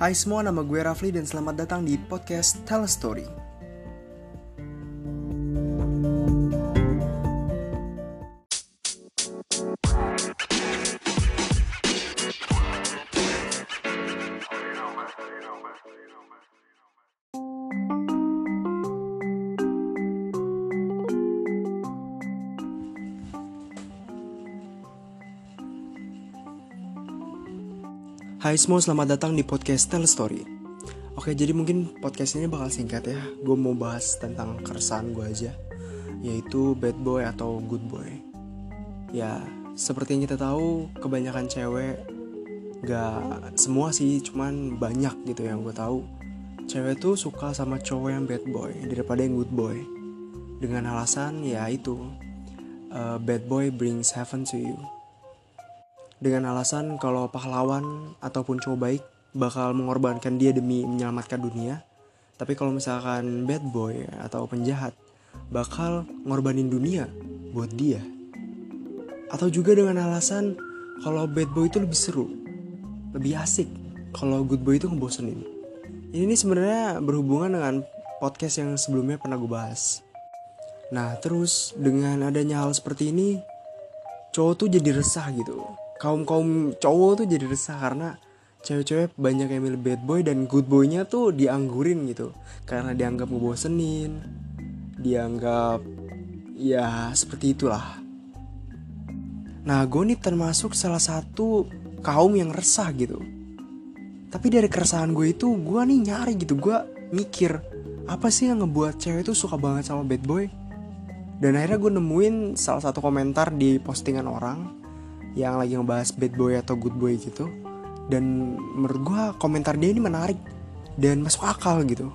Hai semua, nama gue Rafli dan selamat datang di podcast Tell a Story. Hai semua, selamat datang di podcast Tell Story. Oke, jadi mungkin podcast ini bakal singkat ya. Gue mau bahas tentang keresahan gue aja, yaitu bad boy atau good boy. Ya, seperti yang kita tahu, kebanyakan cewek gak semua sih, cuman banyak gitu yang gue tahu. Cewek tuh suka sama cowok yang bad boy daripada yang good boy. Dengan alasan ya itu, uh, bad boy brings heaven to you dengan alasan kalau pahlawan ataupun cowok baik bakal mengorbankan dia demi menyelamatkan dunia. Tapi kalau misalkan bad boy atau penjahat bakal ngorbanin dunia buat dia. Atau juga dengan alasan kalau bad boy itu lebih seru, lebih asik. Kalau good boy itu ngebosenin. Ini sebenarnya berhubungan dengan podcast yang sebelumnya pernah gue bahas. Nah terus dengan adanya hal seperti ini, cowok tuh jadi resah gitu kaum kaum cowok tuh jadi resah karena cewek-cewek banyak yang milih bad boy dan good boynya tuh dianggurin gitu. Karena dianggap ngebosenin dianggap ya seperti itulah. Nah gue nih termasuk salah satu kaum yang resah gitu. Tapi dari keresahan gue itu gue nih nyari gitu. Gue mikir apa sih yang ngebuat cewek itu suka banget sama bad boy? Dan akhirnya gue nemuin salah satu komentar di postingan orang yang lagi ngebahas bad boy atau good boy gitu. Dan menurut gue komentar dia ini menarik dan masuk akal gitu.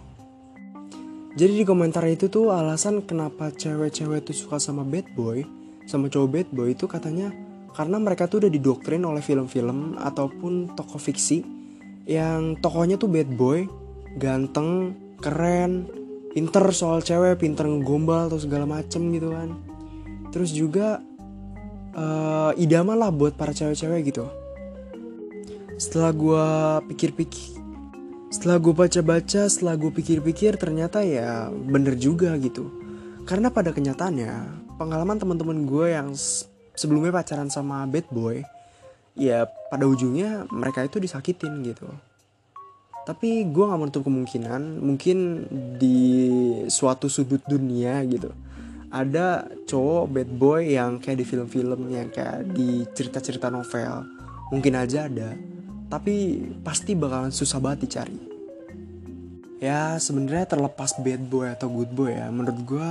Jadi di komentar itu tuh alasan kenapa cewek-cewek tuh suka sama bad boy sama cowok bad boy itu katanya karena mereka tuh udah didoktrin oleh film-film ataupun toko fiksi yang tokohnya tuh bad boy ganteng keren pinter soal cewek pinter ngegombal atau segala macem gitu kan. Terus juga uh, idaman lah buat para cewek-cewek gitu. Setelah gue pikir-pikir setelah gue baca-baca setelah gue pikir-pikir ternyata ya bener juga gitu. Karena pada kenyataannya pengalaman teman-teman gue yang sebelumnya pacaran sama bad boy ya pada ujungnya mereka itu disakitin gitu. Tapi gue gak menutup kemungkinan mungkin di suatu sudut dunia gitu ada cowok bad boy yang kayak di film-film yang kayak di cerita-cerita novel. Mungkin aja ada tapi pasti bakalan susah banget dicari. Ya sebenarnya terlepas bad boy atau good boy ya menurut gue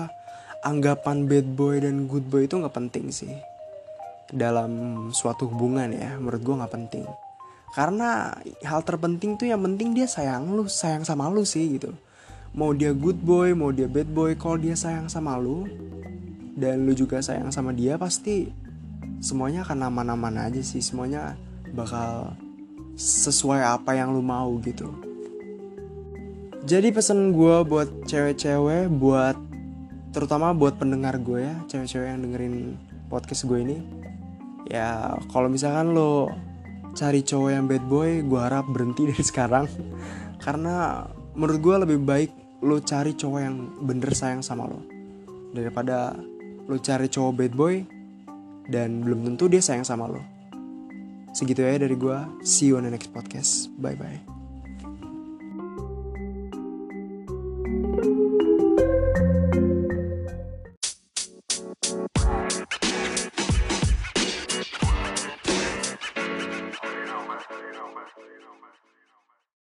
anggapan bad boy dan good boy itu nggak penting sih. Dalam suatu hubungan ya menurut gue nggak penting. Karena hal terpenting tuh yang penting dia sayang lu sayang sama lu sih gitu mau dia good boy mau dia bad boy kalau dia sayang sama lu dan lu juga sayang sama dia pasti semuanya akan aman-aman aja sih. Semuanya bakal sesuai apa yang lu mau gitu. Jadi pesan gue buat cewek-cewek buat terutama buat pendengar gue ya cewek-cewek yang dengerin podcast gue ini ya kalau misalkan lo cari cowok yang bad boy gue harap berhenti dari sekarang. Karena menurut gue lebih baik lo cari cowok yang bener sayang sama lo. Daripada lo cari cowok bad boy dan belum tentu dia sayang sama lo. Segitu ya dari gue see you on the next podcast. Bye bye